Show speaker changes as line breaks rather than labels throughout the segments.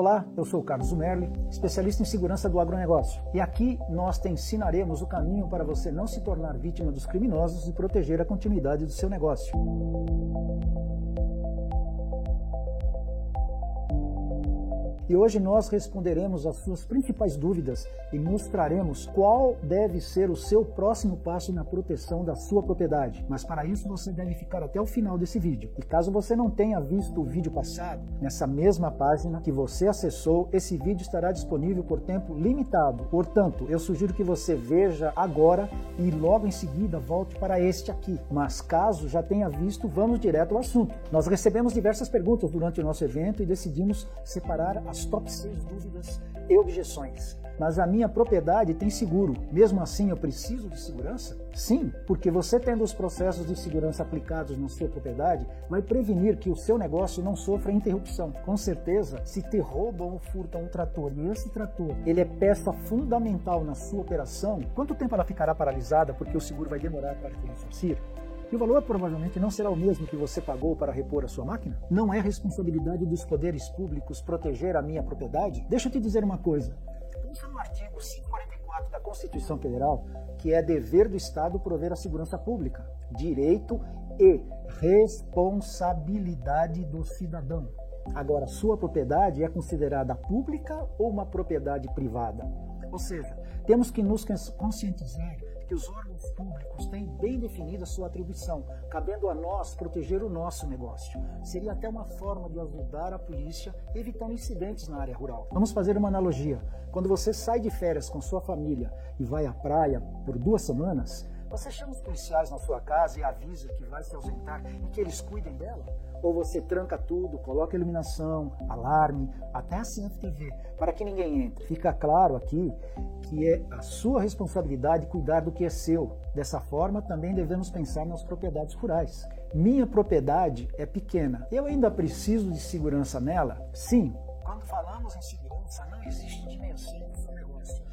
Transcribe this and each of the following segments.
Olá, eu sou o Carlos Merli, especialista em segurança do agronegócio. E aqui nós te ensinaremos o caminho para você não se tornar vítima dos criminosos e proteger a continuidade do seu negócio. E hoje nós responderemos as suas principais dúvidas e mostraremos qual deve ser o seu próximo passo na proteção da sua propriedade. Mas para isso você deve ficar até o final desse vídeo. E caso você não tenha visto o vídeo passado, nessa mesma página que você acessou, esse vídeo estará disponível por tempo limitado. Portanto, eu sugiro que você veja agora e logo em seguida volte para este aqui. Mas caso já tenha visto, vamos direto ao assunto. Nós recebemos diversas perguntas durante o nosso evento e decidimos separar as top 6 dúvidas e objeções. Mas a minha propriedade tem seguro. Mesmo assim, eu preciso de segurança? Sim, porque você tendo os processos de segurança aplicados na sua propriedade, vai prevenir que o seu negócio não sofra interrupção. Com certeza, se te roubam ou furtam um trator e esse trator ele é peça fundamental na sua operação, quanto tempo ela ficará paralisada porque o seguro vai demorar para te ressarcir? E o valor provavelmente não será o mesmo que você pagou para repor a sua máquina? Não é responsabilidade dos poderes públicos proteger a minha propriedade? Deixa eu te dizer uma coisa. Pensa no artigo 544 da Constituição Federal, que é dever do Estado prover a segurança pública, direito e responsabilidade do cidadão. Agora, sua propriedade é considerada pública ou uma propriedade privada? Ou seja, temos que nos conscientizar que os órgãos públicos têm bem definida sua atribuição, cabendo a nós proteger o nosso negócio. Seria até uma forma de ajudar a polícia evitando incidentes na área rural. Vamos fazer uma analogia. Quando você sai de férias com sua família e vai à praia por duas semanas, você chama os policiais na sua casa e avisa que vai se ausentar e que eles cuidem dela? ou você tranca tudo, coloca iluminação, alarme, até a CFTV, para que ninguém entre. Fica claro aqui que é a sua responsabilidade cuidar do que é seu. Dessa forma, também devemos pensar nas propriedades rurais. Minha propriedade é pequena. Eu ainda preciso de segurança nela? Sim. Quando falamos em segurança, não existe dimensão do negócio,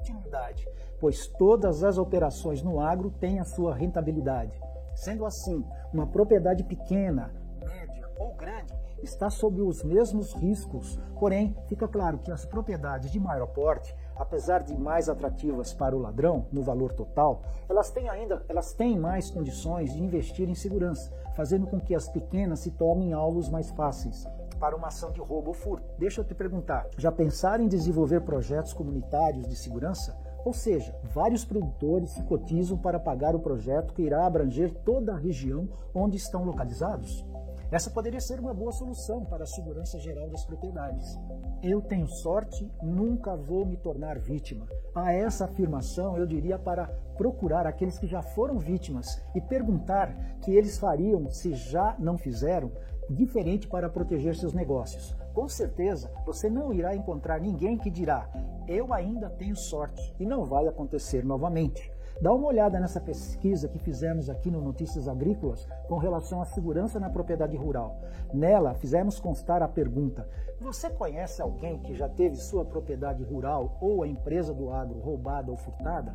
continuidade, pois todas as operações no agro têm a sua rentabilidade. Sendo assim, uma propriedade pequena, média ou grande está sob os mesmos riscos, porém, fica claro que as propriedades de maior porte, apesar de mais atrativas para o ladrão no valor total, elas têm ainda elas têm mais condições de investir em segurança, fazendo com que as pequenas se tornem alvos mais fáceis para uma ação de roubo ou furto. Deixa eu te perguntar, já pensaram em desenvolver projetos comunitários de segurança? Ou seja, vários produtores se cotizam para pagar o projeto que irá abranger toda a região onde estão localizados. Essa poderia ser uma boa solução para a segurança geral das propriedades. Eu tenho sorte, nunca vou me tornar vítima. A essa afirmação eu diria para procurar aqueles que já foram vítimas e perguntar que eles fariam, se já não fizeram, diferente para proteger seus negócios. Com certeza, você não irá encontrar ninguém que dirá: Eu ainda tenho sorte, e não vai acontecer novamente. Dá uma olhada nessa pesquisa que fizemos aqui no Notícias Agrícolas com relação à segurança na propriedade rural. Nela, fizemos constar a pergunta: Você conhece alguém que já teve sua propriedade rural ou a empresa do agro roubada ou furtada?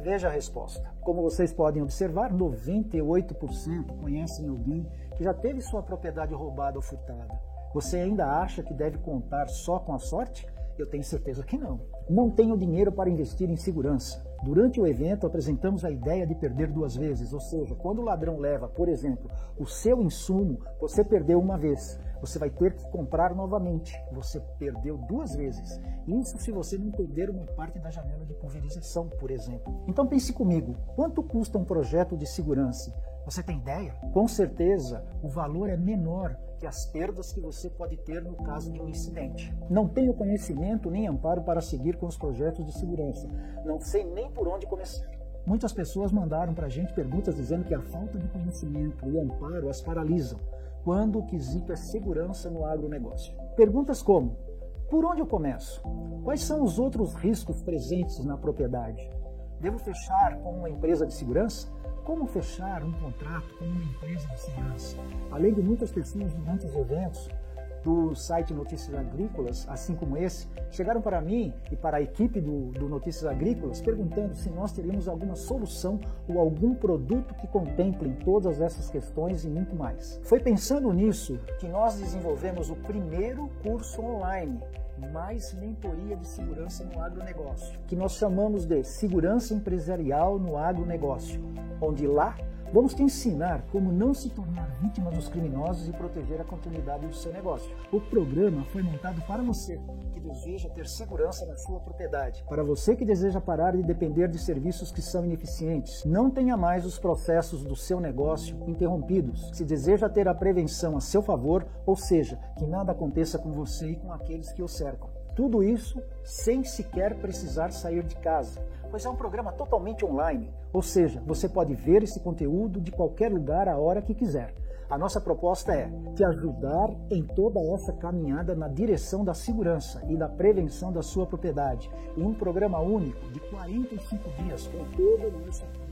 Veja a resposta. Como vocês podem observar, 98% conhecem alguém que já teve sua propriedade roubada ou furtada. Você ainda acha que deve contar só com a sorte? Eu tenho certeza que não. Não tenho dinheiro para investir em segurança. Durante o evento, apresentamos a ideia de perder duas vezes, ou seja, quando o ladrão leva, por exemplo, o seu insumo, você perdeu uma vez, você vai ter que comprar novamente. Você perdeu duas vezes. Isso se você não perder uma parte da janela de pulverização, por exemplo. Então pense comigo: quanto custa um projeto de segurança? Você tem ideia? Com certeza, o valor é menor que as perdas que você pode ter no caso de um incidente. Não tenho conhecimento nem amparo para seguir com os projetos de segurança. Não sei nem por onde começar. Muitas pessoas mandaram para a gente perguntas dizendo que a falta de conhecimento e amparo as paralisam, quando o quesito é segurança no agronegócio. Perguntas como: por onde eu começo? Quais são os outros riscos presentes na propriedade? Devo fechar com uma empresa de segurança? Como fechar um contrato com uma empresa de segurança? Além de muitas pessoas durante os eventos do site Notícias Agrícolas, assim como esse, chegaram para mim e para a equipe do, do Notícias Agrícolas perguntando se nós teríamos alguma solução ou algum produto que contemple todas essas questões e muito mais. Foi pensando nisso que nós desenvolvemos o primeiro curso online mais mentoria de segurança no agronegócio, que nós chamamos de Segurança Empresarial no Agronegócio, onde lá Vamos te ensinar como não se tornar vítima dos criminosos e proteger a continuidade do seu negócio. O programa foi montado para você que deseja ter segurança na sua propriedade, para você que deseja parar de depender de serviços que são ineficientes. Não tenha mais os processos do seu negócio interrompidos. Se deseja ter a prevenção a seu favor, ou seja, que nada aconteça com você e com aqueles que o cercam. Tudo isso sem sequer precisar sair de casa pois é um programa totalmente online, ou seja, você pode ver esse conteúdo de qualquer lugar a hora que quiser. A nossa proposta é te ajudar em toda essa caminhada na direção da segurança e da prevenção da sua propriedade, um programa único de 45 dias com todo o nosso apoio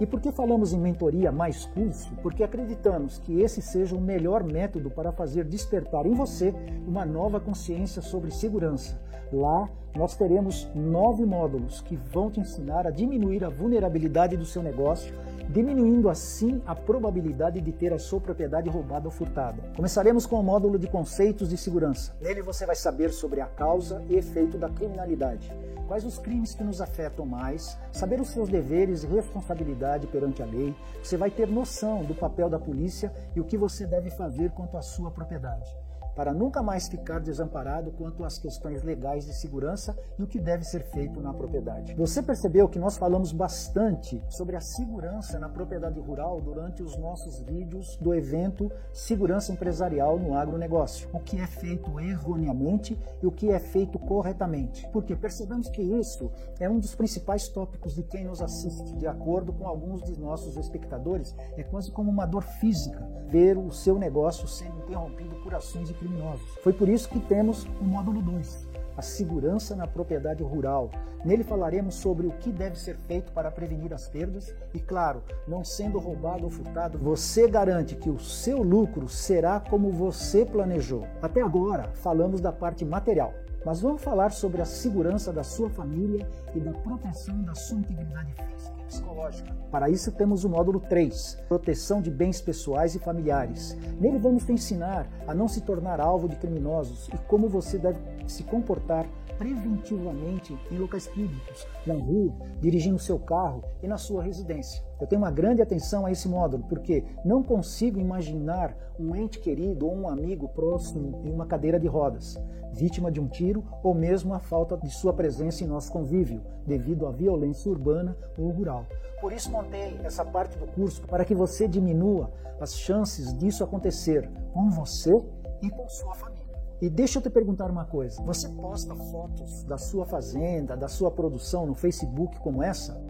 e por que falamos em mentoria mais curso? Porque acreditamos que esse seja o melhor método para fazer despertar em você uma nova consciência sobre segurança. Lá nós teremos nove módulos que vão te ensinar a diminuir a vulnerabilidade do seu negócio diminuindo assim a probabilidade de ter a sua propriedade roubada ou furtada. Começaremos com o módulo de conceitos de segurança. Nele você vai saber sobre a causa e efeito da criminalidade, quais os crimes que nos afetam mais, saber os seus deveres e responsabilidade perante a lei. Você vai ter noção do papel da polícia e o que você deve fazer quanto à sua propriedade para nunca mais ficar desamparado quanto às questões legais de segurança e o que deve ser feito na propriedade. Você percebeu que nós falamos bastante sobre a segurança na propriedade rural durante os nossos vídeos do evento Segurança Empresarial no Agronegócio. O que é feito erroneamente e o que é feito corretamente. Porque percebemos que isso é um dos principais tópicos de quem nos assiste. De acordo com alguns de nossos espectadores, é quase como uma dor física ver o seu negócio sendo interrompido por ações e criminosos. Foi por isso que temos o módulo 2, a segurança na propriedade rural. Nele falaremos sobre o que deve ser feito para prevenir as perdas e, claro, não sendo roubado ou furtado, você garante que o seu lucro será como você planejou. Até agora, falamos da parte material. Mas vamos falar sobre a segurança da sua família e da proteção da sua integridade física psicológica. Para isso temos o módulo 3, proteção de bens pessoais e familiares. Nele vamos te ensinar a não se tornar alvo de criminosos e como você deve se comportar preventivamente em locais públicos, na rua, dirigindo seu carro e na sua residência. Eu tenho uma grande atenção a esse módulo porque não consigo imaginar um ente querido ou um amigo próximo em uma cadeira de rodas, vítima de um tiro ou mesmo a falta de sua presença em nosso convívio, devido à violência urbana ou rural. Por isso montei essa parte do curso para que você diminua as chances disso acontecer com você e com sua família. E deixa eu te perguntar uma coisa: você posta fotos da sua fazenda, da sua produção no Facebook como essa?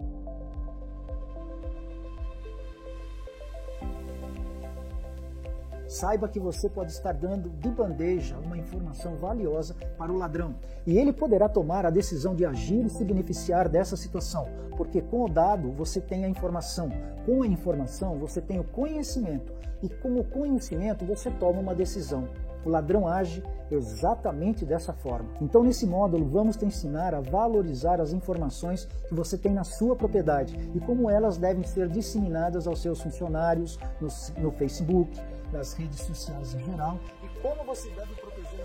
Saiba que você pode estar dando de bandeja uma informação valiosa para o ladrão. E ele poderá tomar a decisão de agir e se beneficiar dessa situação, porque com o dado você tem a informação, com a informação você tem o conhecimento, e com o conhecimento você toma uma decisão. O ladrão age exatamente dessa forma. Então, nesse módulo, vamos te ensinar a valorizar as informações que você tem na sua propriedade e como elas devem ser disseminadas aos seus funcionários no, no Facebook, nas redes sociais em geral e como você deve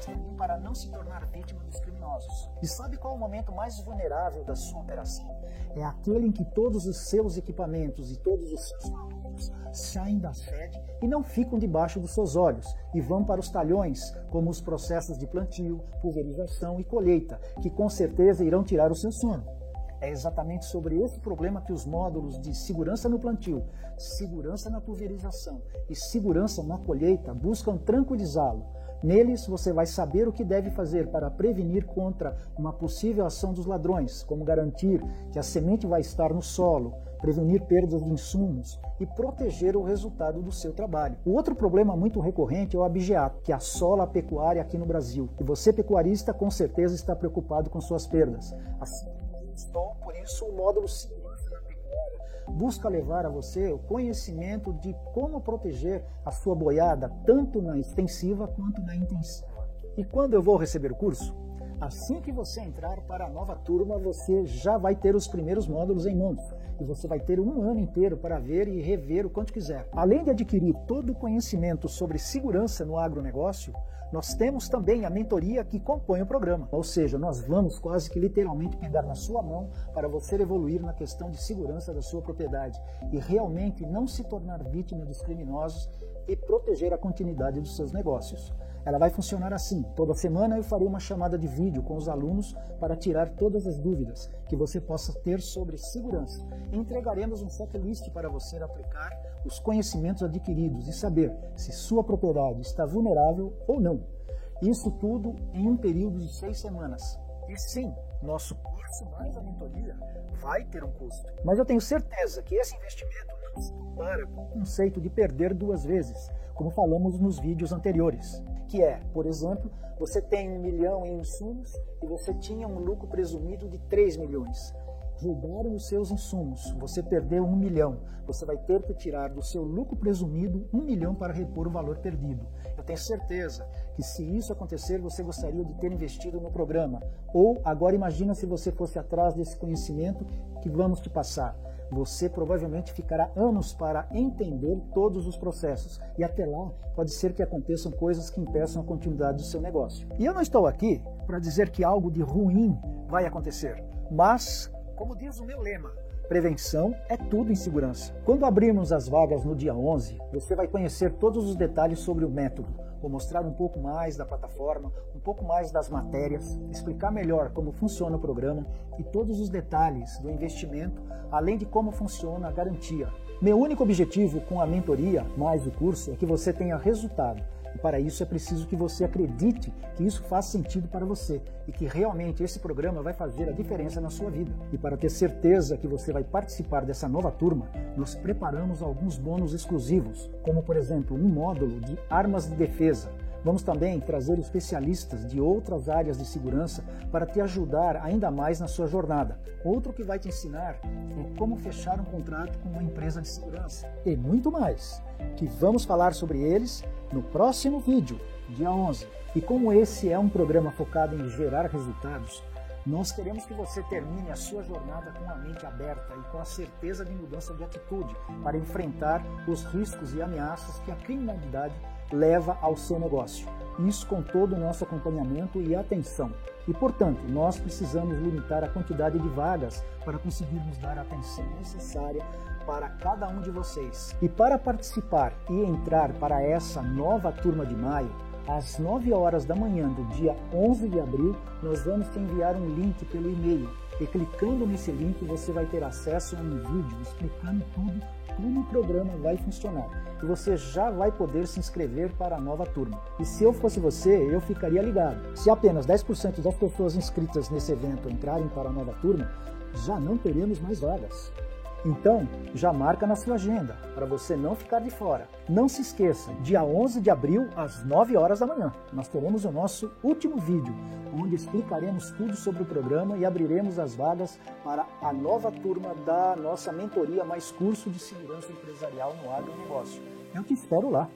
também para não se tornar vítima dos criminosos. E sabe qual é o momento mais vulnerável da sua operação? É aquele em que todos os seus equipamentos e todos os seus produtos saem da sede e não ficam debaixo dos seus olhos e vão para os talhões, como os processos de plantio, pulverização e colheita, que com certeza irão tirar o seu sono. É exatamente sobre esse problema que os módulos de segurança no plantio, segurança na pulverização e segurança na colheita buscam tranquilizá-lo. Neles você vai saber o que deve fazer para prevenir contra uma possível ação dos ladrões, como garantir que a semente vai estar no solo, prevenir perdas de insumos e proteger o resultado do seu trabalho. O outro problema muito recorrente é o abigeato, que assola a pecuária aqui no Brasil. E você, pecuarista, com certeza está preocupado com suas perdas. Assim estou, por isso, o módulo segurança da pecuária busca levar a você o conhecimento de como proteger a sua boiada, tanto na extensiva quanto na intensiva. E quando eu vou receber o curso? Assim que você entrar para a nova turma, você já vai ter os primeiros módulos em mãos. E você vai ter um ano inteiro para ver e rever o quanto quiser. Além de adquirir todo o conhecimento sobre segurança no agronegócio, nós temos também a mentoria que compõe o programa. Ou seja, nós vamos quase que literalmente pegar na sua mão para você evoluir na questão de segurança da sua propriedade e realmente não se tornar vítima dos criminosos e proteger a continuidade dos seus negócios. Ela vai funcionar assim: toda semana eu farei uma chamada de vídeo com os alunos para tirar todas as dúvidas que você possa ter sobre segurança. Entregaremos um checklist para você aplicar os conhecimentos adquiridos e saber se sua propriedade está vulnerável ou não. Isso tudo em um período de seis semanas. E sim, nosso curso mais a mentoria vai ter um custo. Mas eu tenho certeza que esse investimento compara com o conceito de perder duas vezes, como falamos nos vídeos anteriores que é, por exemplo, você tem um milhão em insumos e você tinha um lucro presumido de 3 milhões. Roubaram os seus insumos, você perdeu um milhão. Você vai ter que tirar do seu lucro presumido um milhão para repor o valor perdido. Eu tenho certeza que se isso acontecer, você gostaria de ter investido no programa. Ou agora imagina se você fosse atrás desse conhecimento que vamos te passar você provavelmente ficará anos para entender todos os processos. E até lá, pode ser que aconteçam coisas que impeçam a continuidade do seu negócio. E eu não estou aqui para dizer que algo de ruim vai acontecer, mas, como diz o meu lema, Prevenção é tudo em segurança. Quando abrirmos as vagas no dia 11, você vai conhecer todos os detalhes sobre o método. Vou mostrar um pouco mais da plataforma, um pouco mais das matérias, explicar melhor como funciona o programa e todos os detalhes do investimento, além de como funciona a garantia. Meu único objetivo com a mentoria mais o curso é que você tenha resultado para isso é preciso que você acredite que isso faz sentido para você e que realmente esse programa vai fazer a diferença na sua vida. E para ter certeza que você vai participar dessa nova turma, nós preparamos alguns bônus exclusivos, como por exemplo um módulo de armas de defesa Vamos também trazer especialistas de outras áreas de segurança para te ajudar ainda mais na sua jornada. Outro que vai te ensinar é como fechar um contrato com uma empresa de segurança e muito mais, que vamos falar sobre eles no próximo vídeo, dia 11. E como esse é um programa focado em gerar resultados, nós queremos que você termine a sua jornada com a mente aberta e com a certeza de mudança de atitude para enfrentar os riscos e ameaças que a criminalidade leva ao seu negócio. Isso com todo o nosso acompanhamento e atenção. E, portanto, nós precisamos limitar a quantidade de vagas para conseguirmos dar a atenção necessária para cada um de vocês. E para participar e entrar para essa nova turma de maio, às 9 horas da manhã do dia 11 de abril, nós vamos te enviar um link pelo e-mail. E clicando nesse link, você vai ter acesso a um vídeo explicando tudo como o programa vai funcionar. E você já vai poder se inscrever para a nova turma. E se eu fosse você, eu ficaria ligado. Se apenas 10% das pessoas inscritas nesse evento entrarem para a nova turma, já não teremos mais vagas. Então, já marca na sua agenda, para você não ficar de fora. Não se esqueça, dia 11 de abril, às 9 horas da manhã, nós teremos o nosso último vídeo, onde explicaremos tudo sobre o programa e abriremos as vagas para a nova turma da nossa mentoria mais curso de segurança empresarial no agronegócio. Eu te espero lá.